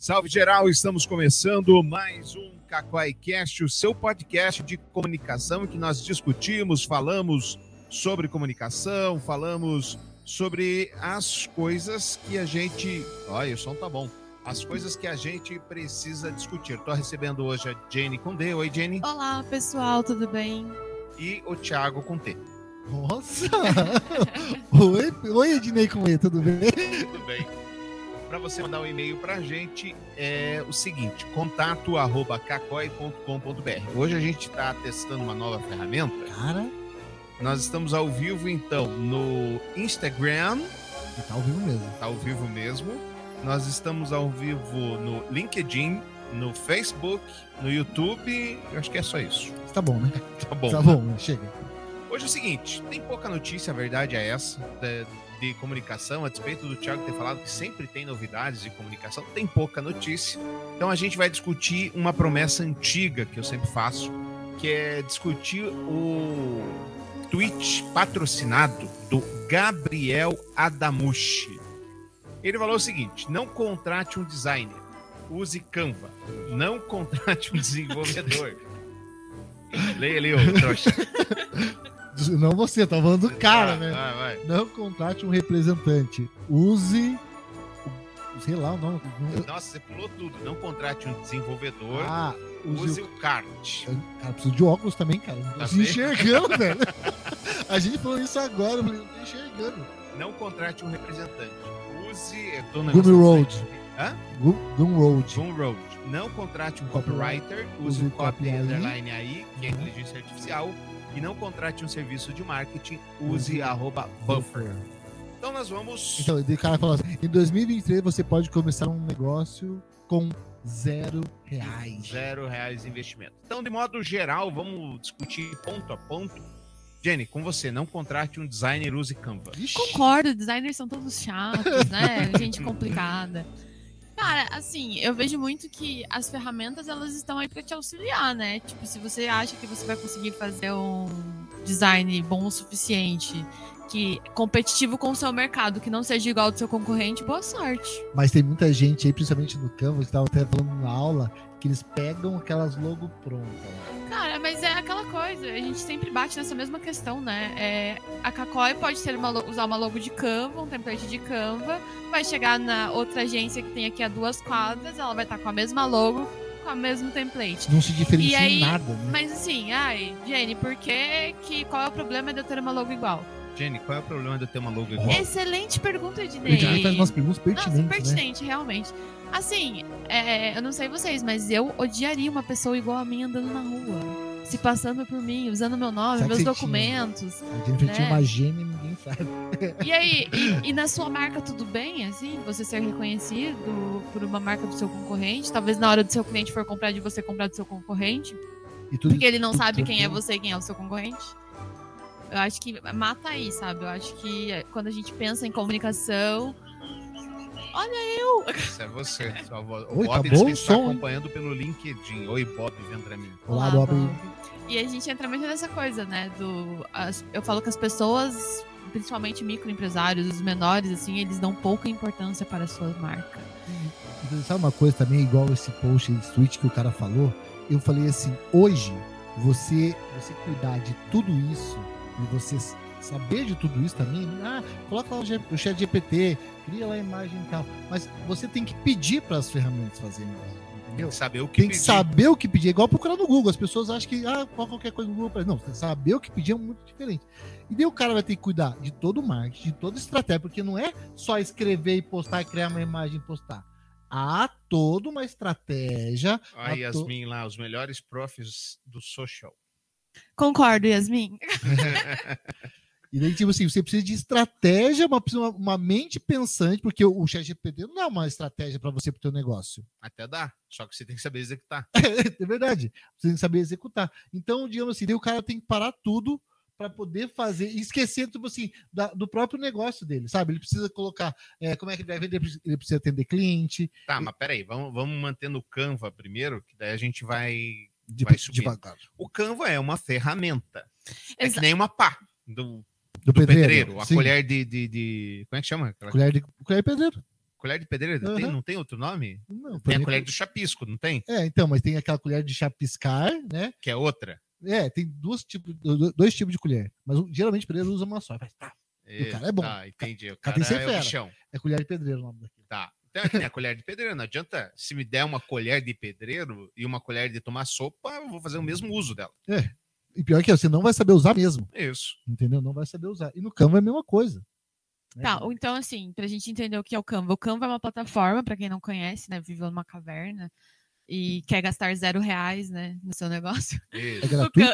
Salve geral, estamos começando mais um CacoaiCast, o seu podcast de comunicação em que nós discutimos, falamos sobre comunicação, falamos sobre as coisas que a gente. Olha, o som tá bom. As coisas que a gente precisa discutir. Estou recebendo hoje a Jenny com D. Oi, Jenny. Olá, pessoal, tudo bem? E o Thiago com T. Nossa! oi, oi, Ednei com E, tudo bem? Tudo bem. Para você mandar um e-mail para a gente é o seguinte: contato@cacoi.com.br. Hoje a gente está testando uma nova ferramenta. Cara, Nós estamos ao vivo então no Instagram, e tá ao vivo mesmo. tá ao vivo mesmo. Nós estamos ao vivo no LinkedIn, no Facebook, no YouTube. Eu acho que é só isso. Tá bom, né? Tá bom. Tá bom, chega. Hoje é o seguinte, tem pouca notícia, a verdade é essa, de, de comunicação, a despeito do Thiago ter falado que sempre tem novidades de comunicação, tem pouca notícia. Então a gente vai discutir uma promessa antiga que eu sempre faço, que é discutir o tweet patrocinado do Gabriel Adamushi. Ele falou o seguinte: não contrate um designer, use Canva. Não contrate um desenvolvedor. Leia ali, ô trouxa. Não você, tá falando do cara, Vai, né? Vai, vai. Não contrate um representante. Use. Sei lá o nome. Nossa, você pulou tudo. Não contrate um desenvolvedor, Ah, use. use o- o kart. Cara, preciso de óculos também, cara. Não tô Tá se enxergando, velho. A gente falou isso agora, eu falei, não tô enxergando. Não contrate um representante. Use. negócio da Road. Hã? Gu- Gumroad. Gumroad. Não contrate um copywriter. Use Use o copy underline AI, que é inteligência artificial. E não contrate um serviço de marketing. Use Use arroba buffer. Então nós vamos. Então, o cara falou assim: em 2023 você pode começar um negócio com zero reais. Zero reais de investimento. Então, de modo geral, vamos discutir ponto a ponto. Jenny, com você, não contrate um designer, use Canva. Concordo, designers são todos chatos, né? Gente complicada. Cara, assim, eu vejo muito que as ferramentas elas estão aí pra te auxiliar, né? Tipo, se você acha que você vai conseguir fazer um design bom o suficiente, que competitivo com o seu mercado, que não seja igual ao do seu concorrente, boa sorte. Mas tem muita gente aí, principalmente no Canva, que tava até falando na aula, que eles pegam aquelas logo prontas. Cara, mas é aquela coisa, a gente sempre bate nessa mesma questão, né? É, a Kakoi pode ter uma, usar uma logo de Canva, um template de Canva, vai chegar na outra agência que tem aqui a duas quadras, ela vai estar com a mesma logo, com o mesmo template. Não se diferencia aí- em nada, né? Mas assim, ai, Jenny, por que, que qual é o problema de eu ter uma logo igual? Jenny, qual é o problema de eu ter uma logo igual? Excelente pergunta, A Ednei. gente faz umas perguntas Nossa, pertinentes, né? pertinente, realmente. Assim, é, eu não sei vocês, mas eu odiaria uma pessoa igual a mim andando na rua. Se passando por mim, usando meu nome, Sabe meus documentos. A Jennifer tinha né? uma gêmea e ninguém sabe. E aí, e, e na sua marca tudo bem, assim? Você ser reconhecido por uma marca do seu concorrente? Talvez na hora do seu cliente for comprar de você comprar do seu concorrente? E tudo Porque ele não tudo sabe quem é você e quem é o seu concorrente? Eu acho que mata aí, sabe? Eu acho que é, quando a gente pensa em comunicação. Olha eu! Isso é você. Sua voz. O Oi, tá Bob bom o está som, acompanhando pelo LinkedIn. Oi, Bob Vendramin. Olá, Bob. E a gente entra muito nessa coisa, né? Do, as- eu falo que as pessoas, principalmente microempresários, os menores, assim, eles dão pouca importância para as suas marcas. Sabe uma coisa também, igual esse post, esse tweet que o cara falou? Eu falei assim, hoje, você, você cuidar de tudo isso, e você saber de tudo isso também, ah, coloca lá o, chat GPT, cria lá a imagem e tal. Mas você tem que pedir para as ferramentas fazerem isso, Tem entendeu? que saber o que Tem que pedir. saber o que pedir, é igual procurar no Google. As pessoas acham que ah, qual- qualquer coisa no Google. Não, saber o que pedir é muito diferente. E daí o cara vai ter que cuidar de todo o marketing, de toda a estratégia, porque não é só escrever e postar, criar uma imagem e postar. Há toda uma estratégia. Olha a to- Yasmin lá, os melhores profs do social. Concordo, Yasmin. E daí, tipo assim, você precisa de estratégia, uma, uma, mente pensante, porque o, o ChatGPT não é uma estratégia para você pro teu negócio. Até dá, só que você tem que saber executar. é verdade. Você tem que saber executar. Então, digamos assim, daí o cara tem que parar tudo para poder fazer, e esquecer, tipo assim, da- do próprio negócio dele, sabe? Ele precisa colocar é, como é que ele vai vender, ele precisa atender cliente, Tá, mas peraí, vamos, vamos manter no Canva primeiro, que daí a gente vai. De, Vai subir. devagar. O Canva é uma ferramenta. É que nem uma pá do, Do, do pedreiro. A sim. colher de, de, de- Como é que chama? Aquela- colher de colher de pedreiro. Colher de pedreiro tem- Aham. não tem outro nome? Não, Tem por a colher do chapisco, não tem? É, então, mas tem aquela colher de chapiscar, né? Que é outra. É, tem duas tipos, do- dois tipos de colher. Mas o- geralmente o pedreiro usa uma só. Faz, tá, o cara é bom. Tá, entendi. O cara cara, tem que ser é o fera. é colher de pedreiro o nome daquilo. Então é que nem a colher de pedreiro. Não adianta, se me der uma colher de pedreiro e uma colher de tomar sopa, eu vou fazer o mesmo uso dela. E pior que é, você não vai saber usar mesmo, Isso. entendeu? Não vai saber usar. E no Canva é a mesma coisa. né? Tá, ou então assim, pra gente entender o que é o Canva. O Canva é uma plataforma, pra quem não conhece, né? Vive numa caverna e quer gastar zero reais, né? No seu negócio. Isso.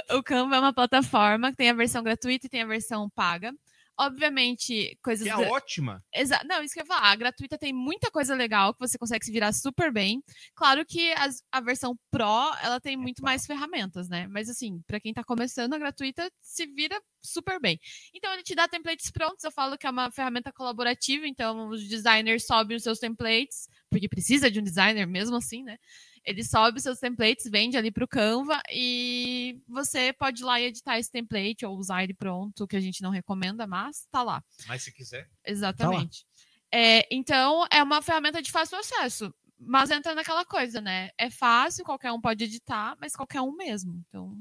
É o Canva é uma plataforma que tem a versão gratuita e tem a versão paga. Obviamente, coisas. Que é ótima. Exa- Não, isso que eu ia falar. A gratuita tem muita coisa legal que você consegue se virar super bem. Claro que as- a versão Pro, ela tem muito mais ferramentas, né? Mas assim, pra quem tá começando, a gratuita se vira super bem. Então ele te dá templates prontos. Eu falo que é uma ferramenta colaborativa, então os designers sobem os seus templates, porque precisa de um designer mesmo assim, né? Ele sobe os seus templates, vende ali pro Canva e você pode ir lá e editar esse template ou usar ele pronto, que a gente não recomenda, mas tá lá. Mas se quiser. Exatamente. É, então, é uma ferramenta de fácil acesso. Mas entra naquela coisa, né? É fácil, qualquer um pode editar, mas qualquer um mesmo. Então,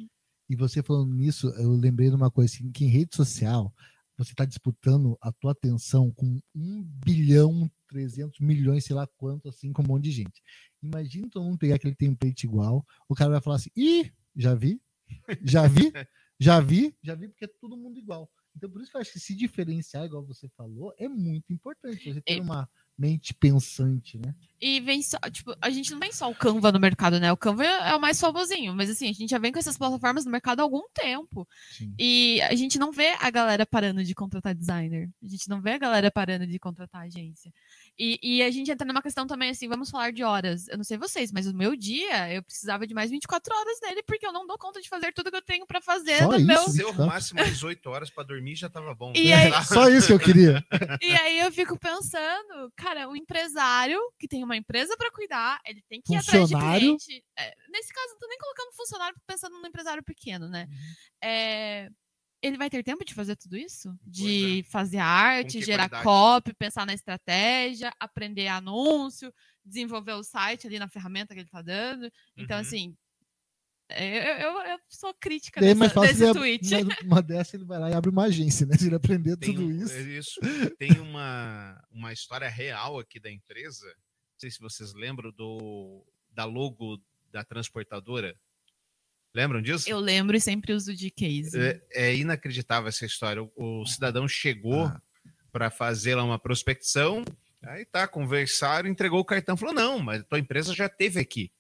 E você falando nisso, eu lembrei de uma coisa assim, que em rede social você está disputando a tua atenção com um bilhão, 300 milhões, sei lá quanto, assim, com um monte de gente. Imagina todo mundo pegar aquele template igual, o cara vai falar assim, ih, já vi, já vi, já vi, já vi, porque é todo mundo igual. Então, por isso que eu acho que se diferenciar, igual você falou, é muito importante. Você ter uma mente pensante, né? e vem só, tipo, a gente não tem só o Canva no mercado, né? O Canva é o mais famosinho, mas assim, a gente já vem com essas plataformas no mercado há algum tempo. Sim. E a gente não vê a galera parando de contratar designer. A gente não vê a galera parando de contratar agência. E, e a gente entra numa questão também, assim, vamos falar de horas. Eu não sei vocês, mas o meu dia, eu precisava de mais 24 horas nele, porque eu não dou conta de fazer tudo que eu tenho pra fazer Só no isso? meu. Se eu 24. arrumasse mais 8 horas pra dormir, já tava bom. E aí- Só isso que eu queria. E aí eu fico pensando, cara, o empresário que tem uma empresa pra cuidar, ele tem que ir atrás de Funcionário. cliente. É, nesse caso, não tô nem colocando funcionário pensando no empresário pequeno, né? Uhum. É, ele vai ter tempo de fazer tudo isso? De fazer arte, gerar qualidade? copy, pensar na estratégia, aprender anúncio, desenvolver o site ali na ferramenta que ele tá dando. Então, Uhum. assim, é, eu, eu, eu sou crítica Daí é mais dessa, desse ele, tweet. uma, uma dessa ele vai lá e abre uma agência, né? Se ele aprender Tem tudo um- isso. é isso. Tem uma, uma história real aqui da empresa. Não sei se vocês lembram do, da logo da transportadora. Lembram disso? Eu lembro e sempre uso de case. É, é inacreditável essa história. O, o cidadão chegou Ah. para fazer lá uma prospecção, aí tá, conversaram, entregou o cartão. Falou: não, mas a tua empresa já teve aqui.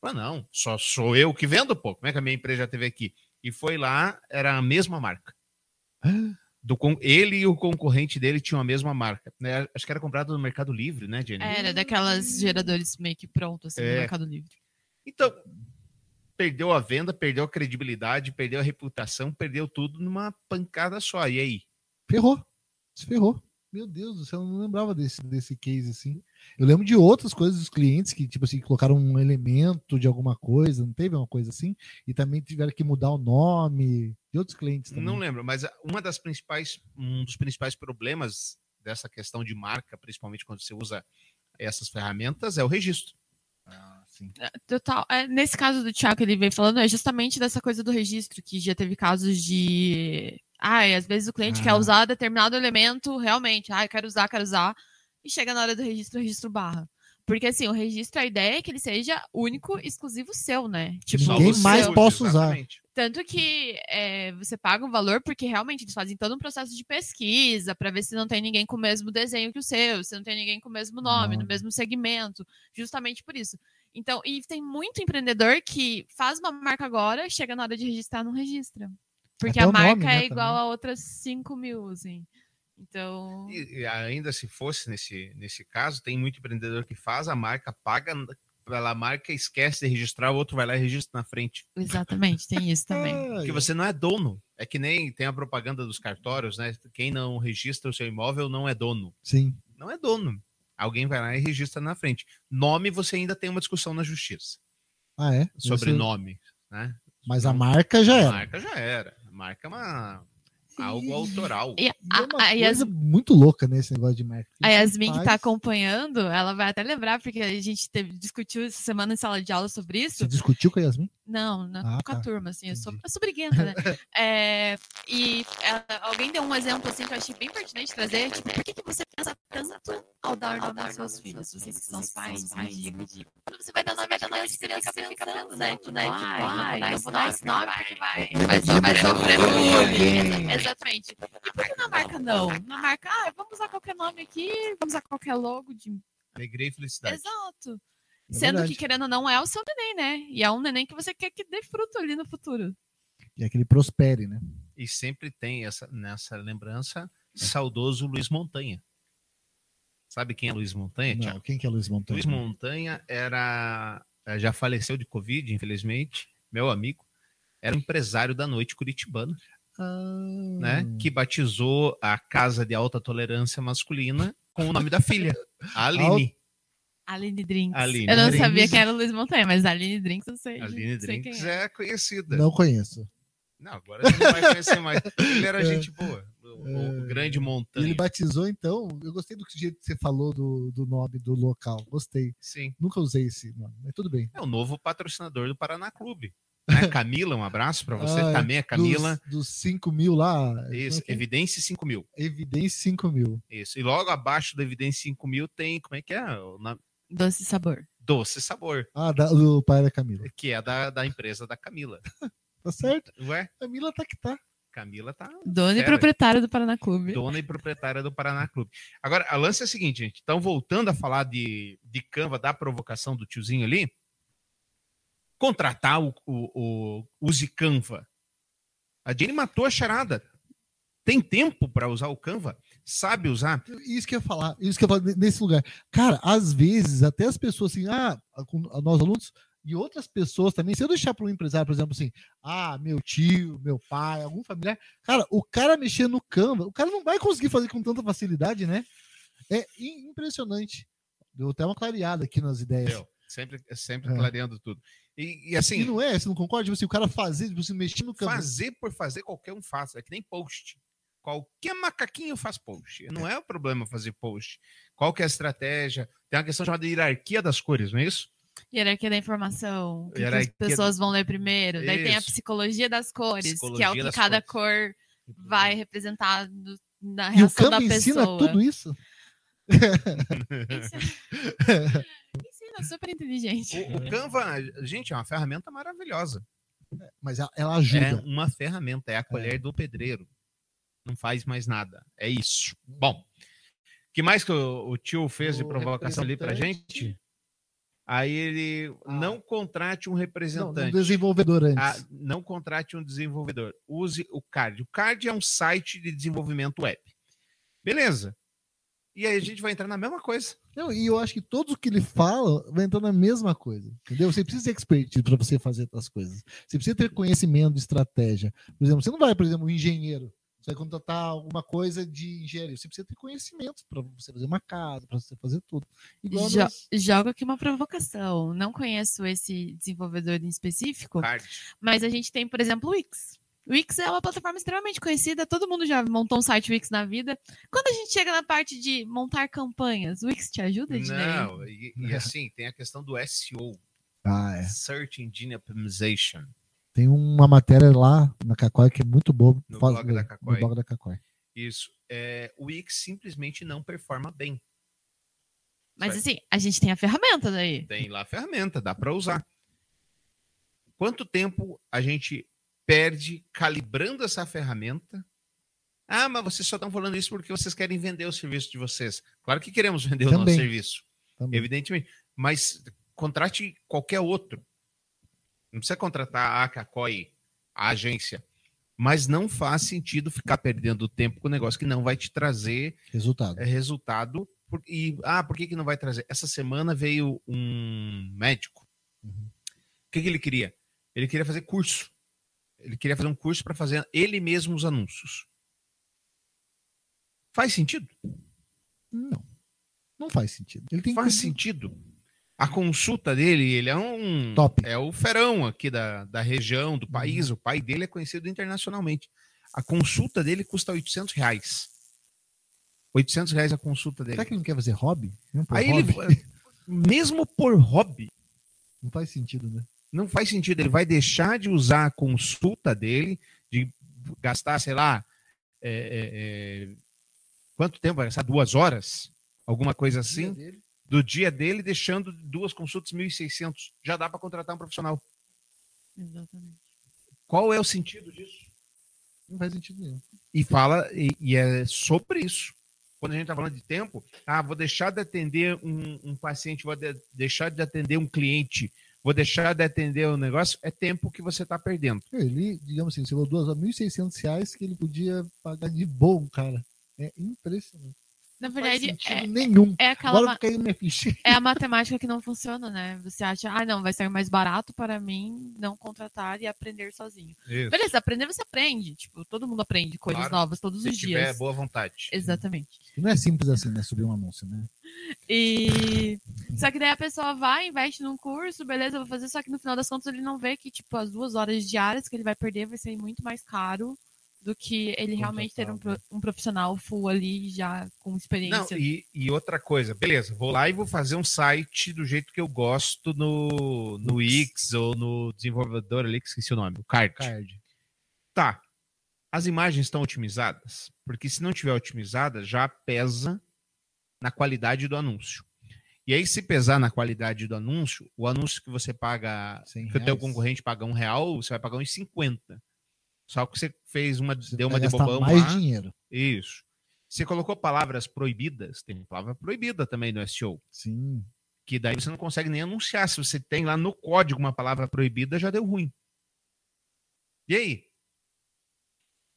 Falou: não, só sou eu que vendo, pô. Como é que a minha empresa já teve aqui? E foi lá, era a mesma marca. Do, ele e o concorrente dele tinham a mesma marca. né? Acho que era comprado no Mercado Livre, né, Jenny? Era daquelas geradores meio que pronto, assim, no É. Mercado Livre. Então, perdeu a venda, perdeu a credibilidade, perdeu a reputação, perdeu tudo numa pancada só. E aí? Ferrou. Se ferrou. Meu Deus do céu, eu não lembrava desse, desse case assim. Eu lembro de outras coisas dos clientes que, tipo assim, colocaram um elemento de alguma coisa, não teve uma coisa assim? E também tiveram que mudar o nome de outros clientes também. Não lembro, mas uma das principais, um dos principais problemas dessa questão de marca, principalmente quando você usa essas ferramentas, é o registro. Ah, sim. Total. É, nesse caso do Thiago, ele veio falando, é justamente dessa coisa do registro, que já teve casos de. Ai, às vezes o cliente quer Ah. usar determinado elemento realmente. Ai, quero usar, quero usar. E chega na hora do registro, registro barra. Porque assim, o registro, a ideia é que ele seja único, exclusivo seu, né? Tipo, ninguém mais usa, possa usar. Tanto que é, você paga um valor porque realmente eles fazem todo um processo de pesquisa para ver se não tem ninguém com o mesmo desenho que o seu, se não tem ninguém com o mesmo nome, no Nome. mesmo segmento, justamente por isso. Então, e tem muito empreendedor que faz uma marca agora, chega na hora de registrar, não registra. Porque Até a o nome, marca né, é igual também. a outras 5 mil, assim. Então. E, e ainda se fosse nesse, nesse caso, tem muito empreendedor que faz a marca, paga pela marca, esquece de registrar, o outro vai lá e registra na frente. Exatamente, tem isso também. Porque você não é dono. É que nem tem a propaganda dos cartórios, né? Quem não registra o seu imóvel não é dono. Sim. Não é dono. Alguém vai lá e registra na frente. Nome, você ainda tem uma discussão na justiça. Ah, é? Sobre Esse- nome, né? Mas a marca já A era. marca já era. A marca é uma. Algo autoral. E E é a, uma a, Yas- coisa muito louca nesse negócio de marketing. a Yasmin que tá Faz- acompanhando, ela vai até lembrar, porque a gente teve, discutiu essa semana em sala de aula sobre isso. Você discutiu com a Yasmin? Não, na, Ah, com a tá. turma, assim, eu sou, eu sou briguenta, né? É, e ela- alguém deu um exemplo, assim, que eu achei bem pertinente trazer, tipo, por que, que você pensa tanto ao dar nome aos seus filhos? Vocês que são os pais, digam. Quando você vai dar nome à criança, você fica pensando, né? Tipo, né? Tipo, ai, eu vou dar esse nome porque vai, vai, vai, vai sofrer bullying. Exatamente. E por que na marca não? Na marca, ah, vamos usar qualquer nome aqui, vamos usar qualquer logo de Alegria e felicidade. Exato. É Sendo verdade. que, querendo ou não, é o seu neném, né? E é um neném que você quer que dê fruto ali no futuro. E aquele prospere, né? E sempre tem essa, nessa lembrança, saudoso Luiz Montanha. Sabe quem é Luiz Montanha, Não, Thiago? quem que é Luiz Montanha? Luiz Montanha era. eh, Já faleceu de Covid, infelizmente, meu amigo. Era um empresário da noite curitibana, Ah, né? Que batizou a Casa de Alta Tolerância Masculina com o nome da filha, a Aline. Aline Drinks. Aline eu não Drinks. sabia quem era o Luiz Montanha, mas a Aline Drinks eu sei. Aline sei Drinks é. é conhecida. Não conheço. Não, agora você não vai conhecer mais. Ele era É. gente boa. O, o É. grande montanha. ele batizou, então. Eu gostei do jeito que você falou do, do nome do local. Gostei. Sim. Nunca usei esse nome, mas tudo bem. É o novo patrocinador do Paraná Clube. Né? Camila, um abraço para você. Ah, é. Também a Camila. Dos, dos 5 mil lá. Isso, é é? Evidência 5 mil. Evidência 5 mil. Isso. E logo abaixo do Evidência 5 mil tem, como é que é? Nome? Doce sabor. Doce Sabor, Ah, da- do pai da Camila. que é da, da empresa da Camila. Tá certo? Ué, Camila tá que tá. Camila tá Dona e proprietária do Paraná Clube. dona e proprietária do Paraná Clube. Agora, a lance é o seguinte, gente. Então, voltando a falar de, de Canva, da provocação do tiozinho ali, contratar o, o, o Use Canva. A Jenny matou a charada. Tem tempo para usar o Canva? Sabe usar? Isso que eu ia falar, isso que eu ia falar nesse lugar. Cara, às vezes, até as pessoas assim, ah, nós alunos e outras pessoas também, se eu deixar para um empresário, por exemplo, assim, ah, meu tio, meu pai, algum familiar, cara, o cara mexer no Canva, o cara não vai conseguir fazer com tanta facilidade, né? É im- impressionante. Deu até uma clareada aqui nas ideias. Eu, sempre, sempre É. clareando tudo. E, e E assim, não é, você não concorda? Tipo assim, o cara fazer, tipo assim, mexer no Canva. fazer por fazer, qualquer um faz. É que nem post. Qualquer macaquinho faz post. Não é o problema fazer post. Qual que é a estratégia? Tem uma questão chamada hierarquia das cores, não é isso? Hierarquia da informação. O que, que Hierarquia as pessoas vão ler primeiro. Daí tem a Isso. psicologia das cores, que é o Psicologia que cada cores. cor vai representar no- na E o reação da Canva ensina pessoa. tudo isso? Ensina, super inteligente. O, o Canva, gente, é uma ferramenta maravilhosa. Mas ela, ela É ajuda. uma ferramenta, é a colher do pedreiro. Não faz mais nada. É isso. Bom, que mais que o, o tio fez de O provocação ali pra gente? Aí ele Ah. não contrate um Não, representante. um desenvolvedor antes. Ah, não contrate um desenvolvedor. Use o CARD. O CARD é um site de desenvolvimento web. Beleza. E aí a gente vai entrar na mesma coisa. Não, e eu acho que tudo que ele fala vai entrar na mesma coisa. Entendeu? Você precisa de expertise para você fazer as coisas. Você precisa ter conhecimento de estratégia. Por exemplo, você não vai, por exemplo, um engenheiro. Você vai contratar alguma coisa de engenharia. Você precisa ter conhecimento para você fazer uma casa, para você fazer tudo. Igual Jo- nós- Jogo aqui uma provocação. Não conheço esse desenvolvedor em específico, CARD. mas a gente tem, por exemplo, o Wix. O Wix é uma plataforma extremamente conhecida, todo mundo já montou um site Wix na vida. Quando a gente chega na parte de montar campanhas, o Wix te ajuda, Ednei? Não, e, e assim, tem a questão do SEO. Ah, é. Search Engine Optimization. Tem uma matéria lá na Cacói que é muito boa. No Faz- blog da no Cacói. blog da Cacói. Isso. É, o Wix simplesmente não performa bem. Mas assim, a gente tem a ferramenta daí. Tem lá a ferramenta, dá para usar. Quanto tempo a gente perde calibrando essa ferramenta? Ah, mas vocês só estão falando isso porque vocês querem vender o serviço de vocês. Claro que queremos vender o nosso Também. serviço, Também. evidentemente. Mas contrate qualquer outro. Não precisa contratar a Cacoi, a agência. Mas não faz sentido ficar perdendo tempo com um negócio que não vai te trazer Resultado. é, resultado. Por- e, ah, por que, que não vai trazer? Essa semana veio um médico. Uhum. O que, que ele queria? Ele queria fazer curso. Ele queria fazer um curso para fazer ele mesmo os anúncios. Faz sentido? Não. Não faz sentido. Ele tem Faz que sentido. A consulta dele, ele é um. Top. É o ferão aqui da, da região, Uhum. do país. O pai dele é conhecido internacionalmente. A consulta dele custa 800 reais. 800 reais a consulta dele. Será que ele não quer fazer hobby? Não, Aí hobby? ele, mesmo por hobby, Não faz sentido, né? Não faz sentido. Ele vai deixar de usar a consulta dele, de gastar, sei lá, é, é, é, quanto tempo vai gastar? Duas horas? Alguma coisa assim? Dia dele. Do dia dele, deixando duas consultas 1.600. Já dá para contratar um profissional. Exatamente. Qual é o sentido disso? Não faz sentido nenhum. E fala, e, e é sobre isso. Quando a gente está falando de tempo, ah, vou deixar de atender um, um paciente, vou de- deixar de atender um cliente, vou deixar de atender um negócio, é tempo que você está perdendo. Ele, digamos assim, chegou duas horas, 1.600 reais que ele podia pagar de bom, cara. É impressionante. Na verdade, sentido é, nenhum. é aquela. Caiu minha ficha. É a matemática que não funciona, né? Você acha, ah, não, vai ser mais barato para mim não contratar e aprender sozinho. Beleza, aprender você aprende. Tipo, todo mundo aprende coisas Claro. novas todos Se os tiver dias. boa vontade. Exatamente. E não é simples assim, né? Subir um anúncio, né? E só que daí a pessoa vai, investe num curso, beleza, vou fazer, só que no final das contas ele não vê que, tipo, as duas horas diárias que ele vai perder vai ser muito mais caro do que ele realmente ter um, um profissional full ali já com Não, experiência. e, e outra coisa, beleza, vou lá e vou fazer um site do jeito que eu gosto no, no Wix ou no desenvolvedor ali, que esqueci o nome, o Card. Card. Tá. As imagens estão otimizadas? Porque se não tiver otimizada, já pesa na qualidade do anúncio. E aí, se pesar na qualidade do anúncio, o anúncio que você paga, 100 que o teu concorrente paga um real, você vai pagar uns 50. Só que você fez uma, Você deu uma de bobão mais lá. dinheiro. Isso. Você colocou palavras proibidas, tem palavra proibida também no SEO, Sim. que daí você não consegue nem anunciar. Se você tem lá no código uma palavra proibida, já deu ruim. E aí?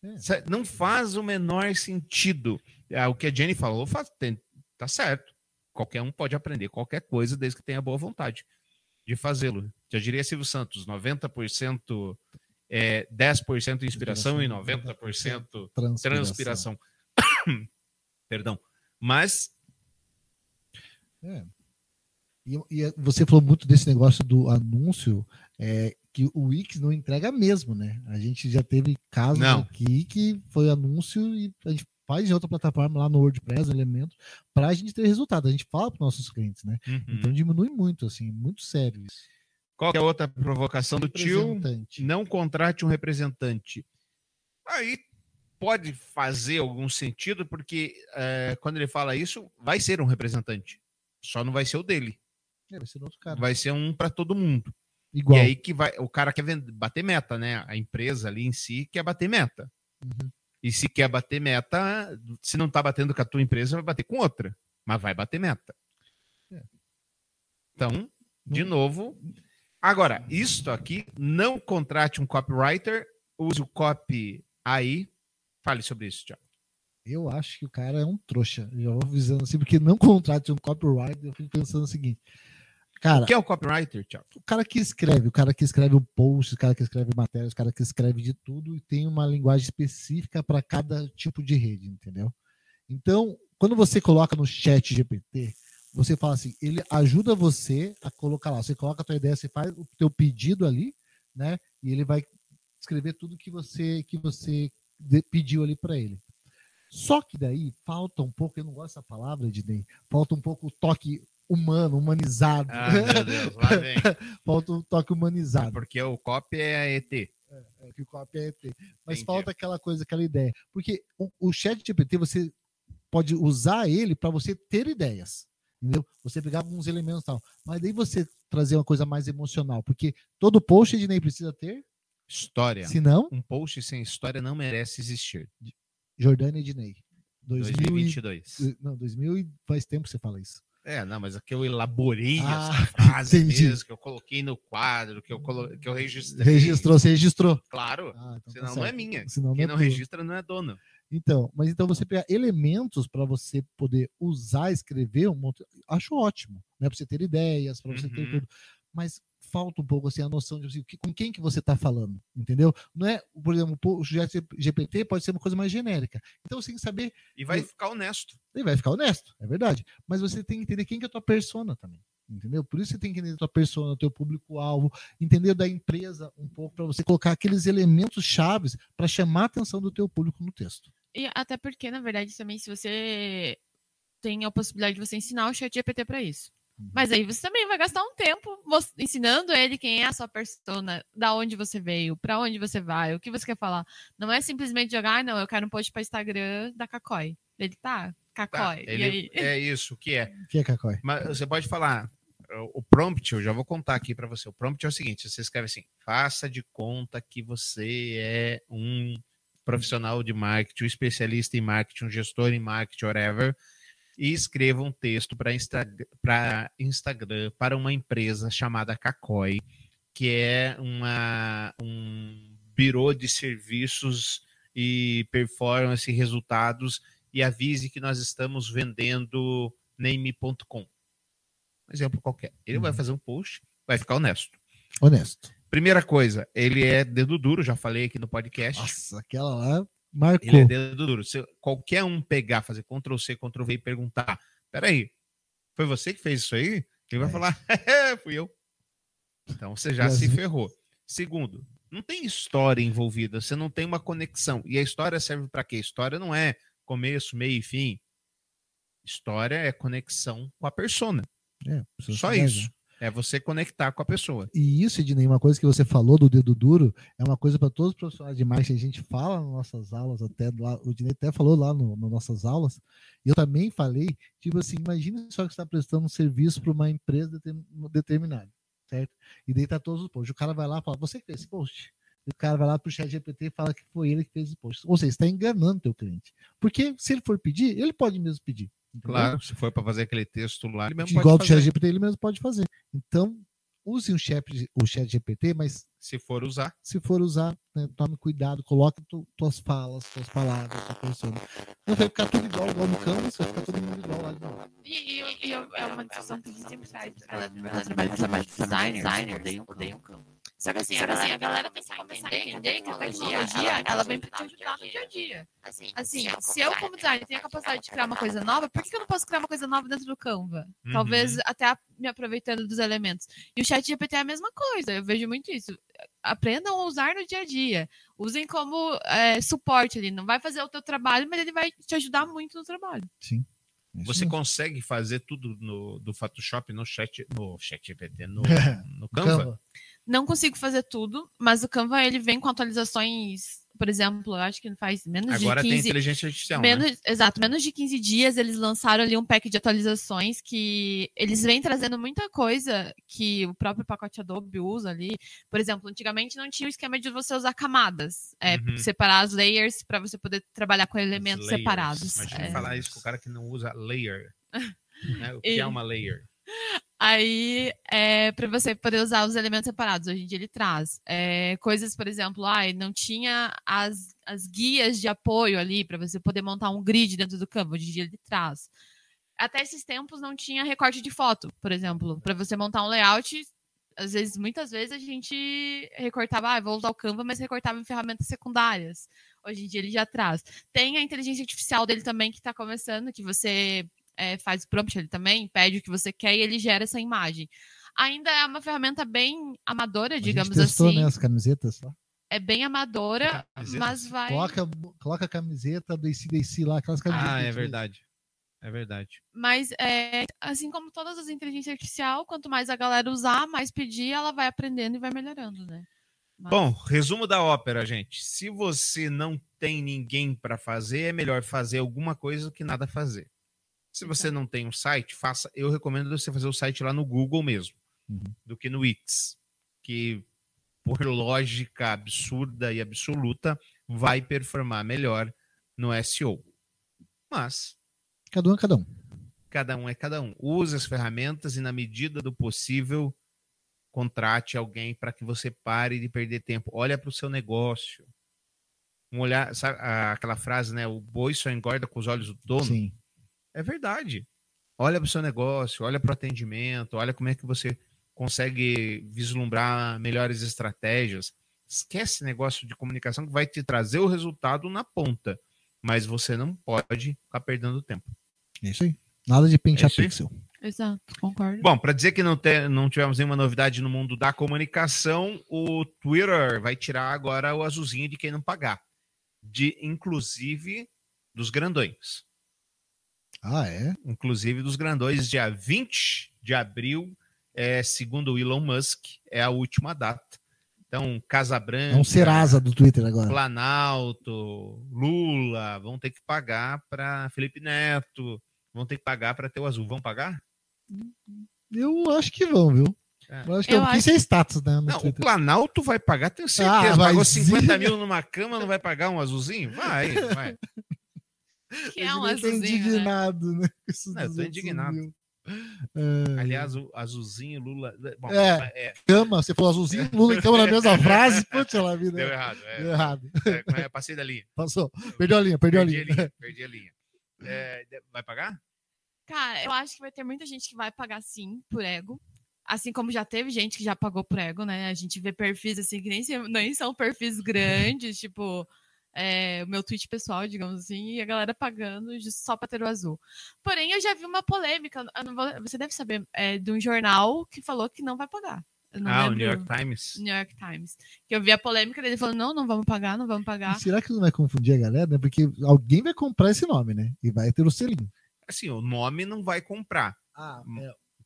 É. Não faz o menor sentido. Ah, O que a Jenny falou, faz, tem- tá certo. Qualquer um pode aprender qualquer coisa desde que tenha boa vontade de fazê-lo. Já diria Silvio Santos, 90% é 10% inspiração e 90% transpiração. Perdão. Mas É. E, e você falou muito desse negócio do anúncio, é, que o Wix não entrega mesmo, né? A gente já teve casos Não. aqui que foi anúncio e a gente faz em outra plataforma lá no WordPress, no Elementor, para a gente ter resultado. A gente fala para nossos clientes, né? uhum. Então diminui muito, assim, muito sério isso. Qual é a outra provocação do tio? Não contrate um representante. Aí pode fazer algum sentido, porque é, quando ele fala isso, vai ser um representante. Só não vai ser o dele. É, vai ser outro cara. Vai ser um para todo mundo. Igual. E aí que vai, o cara quer vender- bater meta, né? A empresa ali em si quer bater meta. Uhum. E se quer bater meta, se não tá batendo com a tua empresa, vai bater com outra. Mas vai bater meta. É. Então, de Não- novo. Agora, isto aqui, não contrate um copywriter, use o copy aí. Fale sobre isso, Tiago. Eu acho que o cara é um trouxa. Já vou avisando assim, porque não contrate um copyright. Eu fico pensando o seguinte. Cara, O que é o copywriter, Tiago? o cara que escreve, o cara que escreve o post, o cara que escreve matérias, o cara que escreve de tudo e tem uma linguagem específica para cada tipo de rede, entendeu? Então, quando você coloca no chat GPT, você fala assim, ele ajuda você a colocar lá, você coloca a tua ideia, você faz o teu pedido ali, né? E ele vai escrever tudo que você que você pediu ali para ele. Só que daí falta um pouco, eu não gosto dessa palavra, Ednei, falta um pouco o toque humano, humanizado. Ah, meu Deus, lá vem. falta um toque humanizado. Porque o copy é a ET. É, que o copy é ET. Mas Entendi. falta aquela coisa, aquela ideia. Porque o, o chat GPT, você pode usar ele para você ter ideias. Entendeu? Você pegar alguns elementos e tal. Mas daí você trazer uma coisa mais emocional. Porque todo post de nem precisa ter. História. Se não, Um post sem história não merece existir. Jordânia Ednei. 2000 e, 2022. não, 2000 e faz tempo que você fala isso. É, não, mas aqui eu elaborei Ah, essa frase entendi. mesmo, que eu coloquei no quadro, que eu, colo... que eu registrei. Registrou, você registrou. Claro, Ah, então tá senão não é minha. Senão Quem é não registra não é dono. Então, mas então você pegar elementos para você poder usar, escrever, um monte, acho ótimo, né? Para você ter ideias, para você ter Uhum. tudo. Mas falta um pouco assim a noção de assim, com quem que você está falando, entendeu? Não é, por exemplo, o chat GPT pode ser uma coisa mais genérica. Então você tem que saber, E vai ficar honesto. ele vai ficar honesto, é verdade. Mas você tem que entender quem que é a tua persona também. Entendeu? Por isso você tem que entender a tua persona, o teu público-alvo, entender da empresa um pouco para você colocar aqueles elementos chaves para chamar a atenção do teu público no texto. E até porque, na verdade, também, se você tem a possibilidade de você ensinar o chat GPT para isso. Uhum. Mas aí você também vai gastar um tempo ensinando ele quem é a sua persona, da onde você veio, para onde você vai, o que você quer falar. Não é simplesmente jogar, ah, não, eu quero um post para Instagram da Cacói. Ele tá, Tá, Cacói. e ele- aí? é isso, o que é? O que é Cacói? Mas você pode falar. O prompt, eu já vou contar aqui para você. O prompt é o seguinte: você escreve assim, faça de conta que você é um profissional de marketing, um especialista em marketing, um gestor em marketing, whatever, e escreva um texto para Instagram para uma empresa chamada Cacói, que é uma, um birô de serviços e performance resultados, e avise que nós estamos vendendo name.com. Um exemplo qualquer. Ele vai Uhum. fazer um post, vai ficar honesto. Honesto. Primeira coisa, ele é dedo duro, já falei aqui no podcast. Nossa, aquela lá marcou. Ele é dedo duro. Se qualquer um pegar, fazer Ctrl C, Ctrl V e perguntar: peraí, foi você que fez isso aí? Ele vai É. falar: é, fui eu. Então você já se ferrou. Segundo, não tem história envolvida, você não tem uma conexão. E a história serve para quê? História não é começo, meio e fim. História é conexão com a persona. É, Só isso. né? É você conectar com a pessoa. E isso, Ednei, uma coisa que você falou do dedo duro, é uma coisa para todos os profissionais de marketing. A gente fala nas nossas aulas, até lá, o Ednei até falou lá no, nas nossas aulas. Eu também falei, tipo assim, imagina só que você está prestando um serviço para uma empresa determin- determinada, certo? E daí tá todos os posts. O cara vai lá e fala, você que fez esse post? E o cara vai lá pro chat GPT e fala que foi ele que fez esse post. Ou seja, está enganando teu cliente. Porque se ele for pedir, ele pode mesmo pedir. entendeu? Claro, se for para fazer aquele texto lá, ele mesmo Igual pode do chat fazer. GPT, ele mesmo pode fazer. Então, use o chat, o chat GPT, mas Se for usar. se for usar, né, tome cuidado, coloque tu, tuas falas, tuas palavras, tua persona. Não vai ficar tudo igual, igual no Canvas, vai ficar todo mundo igual lá de novo. E, e- e é uma discussão que a gente sempre faz. Ela, ela trabalha com mais designer, designer odeia um campo. Só que assim, a galera, a galera tem que começar a entender que a tecnologia, ela vem pra te ajudar no dia a dia. Assim, se eu como designer tenho a capacidade de criar uma coisa nova, por que eu não posso criar uma coisa nova dentro do Canva? Uhum. Talvez até me aproveitando dos elementos. E o chat GPT é a mesma coisa, eu vejo muito isso. Aprendam a usar no dia a dia. Usem como é, suporte ali. Não vai fazer o teu trabalho, mas ele vai te ajudar muito no trabalho. Isso Você mesmo. consegue fazer tudo no, do Photoshop no chat, no chat GPT, no, no Canva? Canva. Não consigo fazer tudo, mas o Canva ele vem com atualizações, por exemplo, eu acho que faz menos Agora de tem 15 inteligência artificial, né? menos, exato, menos de 15 dias eles lançaram ali um pack de atualizações que eles vêm trazendo muita coisa que o próprio pacote Adobe usa ali. Por exemplo, antigamente não tinha o esquema de você usar camadas, é, Uhum. separar as layers para você poder trabalhar com elementos Layers. separados. Imagina É. falar isso com o cara que não usa layer. né? O que E- é uma layer? Aí, é, para você poder usar os elementos separados, hoje em dia ele traz é, coisas, por exemplo, ai, não tinha as, as guias de apoio ali para você poder montar um grid dentro do Canva, hoje em dia ele traz. Até esses tempos não tinha recorte de foto, por exemplo, para você montar um layout. Às vezes, muitas vezes a gente recortava, ah, vou usar o Canva, mas recortava em ferramentas secundárias. Hoje em dia ele já traz. Tem a inteligência artificial dele também que está começando, que você é, faz o prompt ele também, pede o que você quer e ele gera essa imagem. Ainda é uma ferramenta bem amadora, A digamos gente testou, assim. né, as camisetas lá. É bem amadora, Camisetas? mas vai. Coloca, coloca a camiseta do ACDC lá, aquelas camisetas. Ah, é a verdade. É verdade. Mas é, assim como todas as inteligências artificial, quanto mais a galera usar, mais pedir, ela vai aprendendo e vai melhorando, né? Mas- Bom, resumo da ópera, gente. Se você não tem ninguém para fazer, é melhor fazer alguma coisa do que nada fazer. Se você não tem um site, faça. Eu recomendo você fazer o site lá no Google mesmo, Uhum. do que no Wix, que por lógica absurda e absoluta vai performar melhor no SEO. Mas Cada um é cada um. cada um é cada um. Use as ferramentas e, na medida do possível, contrate alguém para que você pare de perder tempo. Olha para o seu negócio. Um olhar, sabe aquela frase, né? O boi só engorda com os olhos do dono. Sim. É verdade. Olha para o seu negócio, olha para o atendimento, olha como é que você consegue vislumbrar melhores estratégias. Esquece negócio de comunicação que vai te trazer o resultado na ponta, mas você não pode ficar perdendo tempo. É isso aí. Nada de pentear É pixel. Exato, concordo. Bom, para dizer que não, te- não tivemos nenhuma novidade no mundo da comunicação, o Twitter vai tirar agora o azulzinho de quem não pagar. De, inclusive dos grandões. Ah, é? Inclusive dos grandões, dia 20 de abril, é, segundo o Elon Musk, é a última data. Então, Casa É Branca, um Serasa do Twitter agora. Planalto, Lula vão ter que pagar para Felipe Neto, vão ter que pagar para ter o azul. Vão pagar? Eu acho que vão, viu? É. Eu acho que, Eu é, porque acho- isso é status, né? No Não, o. Planalto vai pagar, tenho certeza. Ah, Pagou mas- 50 mil numa cama, não vai pagar um azulzinho? Vai, vai. que é um tá azulzinho, né? indignado, né? esses Não, eu tô 200 indignado. mil. É, Aliás, o azulzinho, Lula. Bom, É. é, cama, você falou azulzinho, Lula e cama na mesma frase. Putz, ela vida. deu errado. É, Deu errado. é, eu passei da linha. Passou. Perdeu a linha, perdeu a Perdi a linha. linha. Perdi a linha. É, vai pagar? Cara, eu acho que vai ter muita gente que vai pagar sim por ego. Assim como já teve gente que já pagou por ego, né? A gente vê perfis assim que nem, nem são perfis grandes, tipo é, o meu tweet pessoal, digamos assim, e a galera pagando só pra ter o azul. Porém, eu já vi uma polêmica, vou- você deve saber, é, de um jornal que falou que não vai pagar. Ah, o. New York Times. New York Times. Que eu vi a polêmica dele falando, não, não vamos pagar, não vamos pagar. E será que não vai confundir a galera? né? Porque alguém vai comprar esse nome, né? E vai ter o selinho. Assim, o nome não vai comprar, Ah,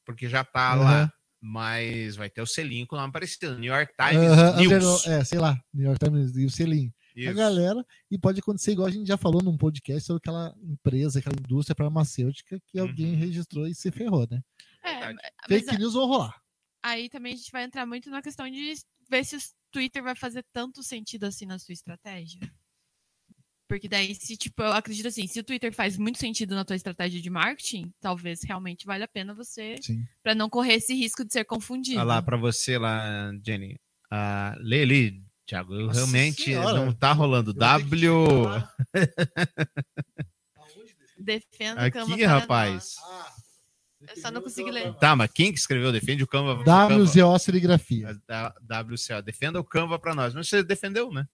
porque já tá Aham. lá. Mas vai ter o selinho com o nome parecido. New York Times Aham, News. É, sei lá, New York Times e o selinho. A Isso. galera, e pode acontecer igual a gente já falou num podcast sobre aquela empresa, aquela indústria farmacêutica que alguém Uhum. registrou e se ferrou, né? É, Fake news vão rolar. aí também a gente vai entrar muito na questão de ver se o Twitter vai fazer tanto sentido assim na sua estratégia. Porque daí, se, tipo, eu acredito assim, se o Twitter faz muito sentido na tua estratégia de marketing, talvez realmente valha a pena você, pra não correr esse risco de ser confundido. Olha lá, pra você lá, Jenny. Ah, lê ali, Thiago. Eu Nossa realmente senhora. não tá rolando. Eu W. Defenda o Canva Aqui, para rapaz. Ah, Eu só não consegui ler. Tá, mas quem que escreveu? Defende o Canva. WZO Serigrafia. Da- WCO. Defenda o Canva pra nós. Mas você defendeu, né?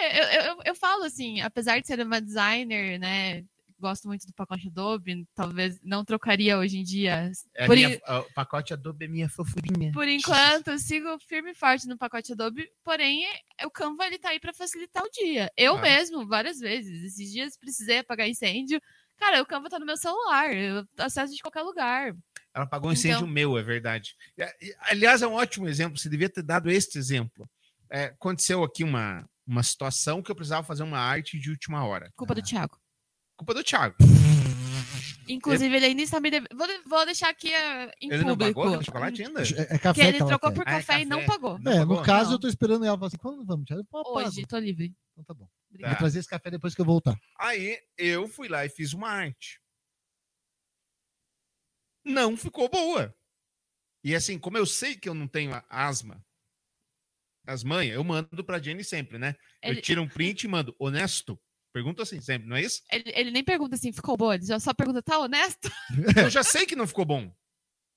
É, eu, eu, eu falo assim, apesar de ser uma designer, né, gosto muito do pacote Adobe, talvez não trocaria hoje em dia. É Por minha- i- O pacote Adobe é minha fofurinha. Por enquanto, eu sigo firme e forte no pacote Adobe, porém, é- o Canva ele tá aí para facilitar o dia. Eu Ah. mesmo, várias vezes, esses dias precisei apagar incêndio. Cara, o Canva tá no meu celular, eu acesso de qualquer lugar. Ela pagou um incêndio Então- meu, é verdade. Aliás, é um ótimo exemplo. Você devia ter dado este exemplo. É, aconteceu aqui uma, uma situação que eu precisava fazer uma arte de última hora. Culpa Ah. do Thiago. Culpa do Thiago. Inclusive, ele ainda está me devendo. Vou, vou deixar aqui eh, em Ele não público. pagou aquele chocolate ainda? É, é café Que ele trocou quer. por Ah, é café e não café. pagou. Não É, pagou? no caso, Não. eu tô esperando ela falar assim, quando vamos, Thiago? Hoje, tô livre. Então tá bom. Obrigada. Vou trazer esse café depois que eu voltar. Aí eu fui lá e fiz uma arte. Não ficou boa. E assim, como eu sei que eu não tenho asma, as manhas, eu mando pra Jenny sempre, né? Ele, Eu tiro um print e mando, honesto. Pergunta assim sempre, não é isso? ele, ele nem pergunta assim, ficou boa? Ele já só pergunta, tá honesto? Eu já sei que não ficou bom.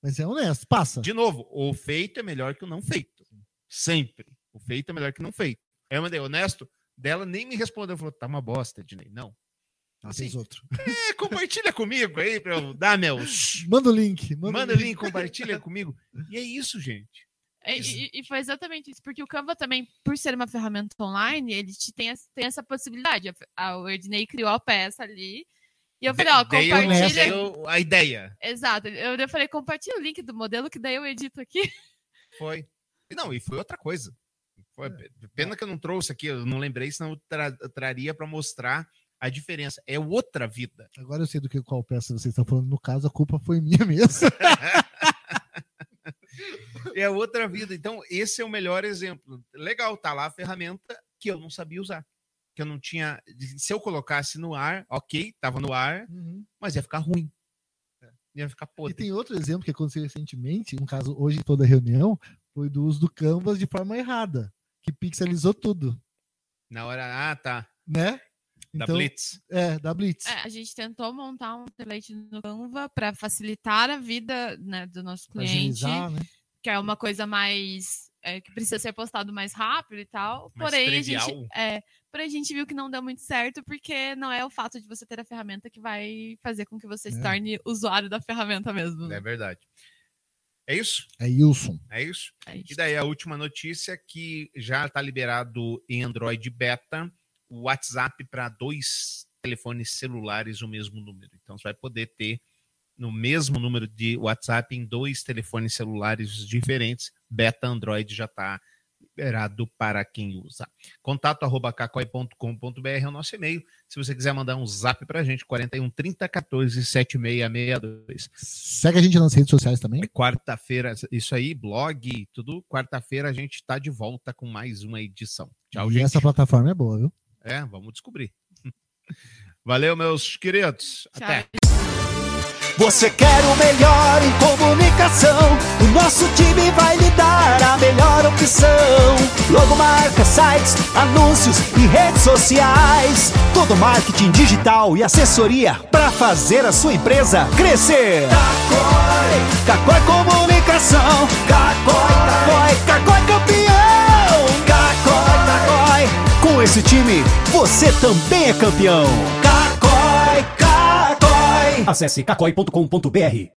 Mas é honesto, passa. De novo, o feito é melhor que o não feito. Sempre. O feito é melhor que o não feito. Aí eu mandei, honesto, dela nem me respondeu. Falou, tá uma bosta, Dinei. Não. Ah, Sim. fez outro. É, compartilha comigo aí pra eu dar meus. Manda o link. Manda, Manda o link, compartilha comigo. E é isso, gente. E, e- e foi exatamente isso, porque o Canva também, por ser uma ferramenta online, ele te tem, essa- tem essa possibilidade. A- a- O Ednei criou a peça ali. E eu falei, ó, compartilha. o- a ideia. Exato. Eu, eu falei, compartilha o link do modelo, que daí eu edito aqui. Foi. E Não, e foi outra coisa. Foi, pena que eu não trouxe aqui, eu não lembrei, senão eu, tra- eu traria para mostrar a diferença. É outra vida. Agora eu sei do que qual peça vocês estão falando. No caso, a culpa foi minha mesmo. é outra vida. Então, esse é o melhor exemplo. Legal, tá lá a ferramenta que eu não sabia usar. Que eu não tinha. Se eu colocasse no ar, ok, tava no ar, mas ia ficar ruim. Ia ficar E podre. tem outro exemplo que aconteceu recentemente, um caso hoje em toda a reunião, foi do uso do Canvas de forma errada, que pixelizou tudo, Na hora, ah, tá. né? Da Então, Blitz. é, da Blitz. É, a gente tentou montar um template no Canva para facilitar a vida né, do nosso cliente. agilizar, né? Que é uma coisa mais é, que precisa ser postado mais rápido e tal. Mais porém, a gente, é, porém, a gente viu que não deu muito certo, porque não é o fato de você ter a ferramenta que vai fazer com que você se É. torne usuário da ferramenta mesmo. É verdade. É isso? É Wilson. É isso? É isso. E daí a última notícia que já está liberado em Android Beta o WhatsApp para dois telefones celulares o mesmo número. Então você vai poder ter no mesmo número de WhatsApp em dois telefones celulares diferentes. Beta Android já está liberado para quem usa. Contato arroba cacoi.com.br é o nosso e-mail. Se você quiser mandar um zap para a gente, 41 30 14 7662. Segue a gente nas redes sociais também. É Quarta-feira, isso aí, blog, tudo. Quarta-feira a gente está de volta com mais uma edição. Tchau, e gente. essa plataforma é boa, viu? É, vamos descobrir. Valeu, meus queridos. Tchau. Até. Você quer o melhor em comunicação? O nosso time vai lhe dar a melhor opção. Logomarca, sites, anúncios e redes sociais. Todo marketing digital e assessoria para fazer a sua empresa crescer. Cacói, Cacói Comunicação. Cacói, Cacói, Cacói campeão. Cacói, Cacói. Com esse time, você também é campeão. Acesse cacói.com.br.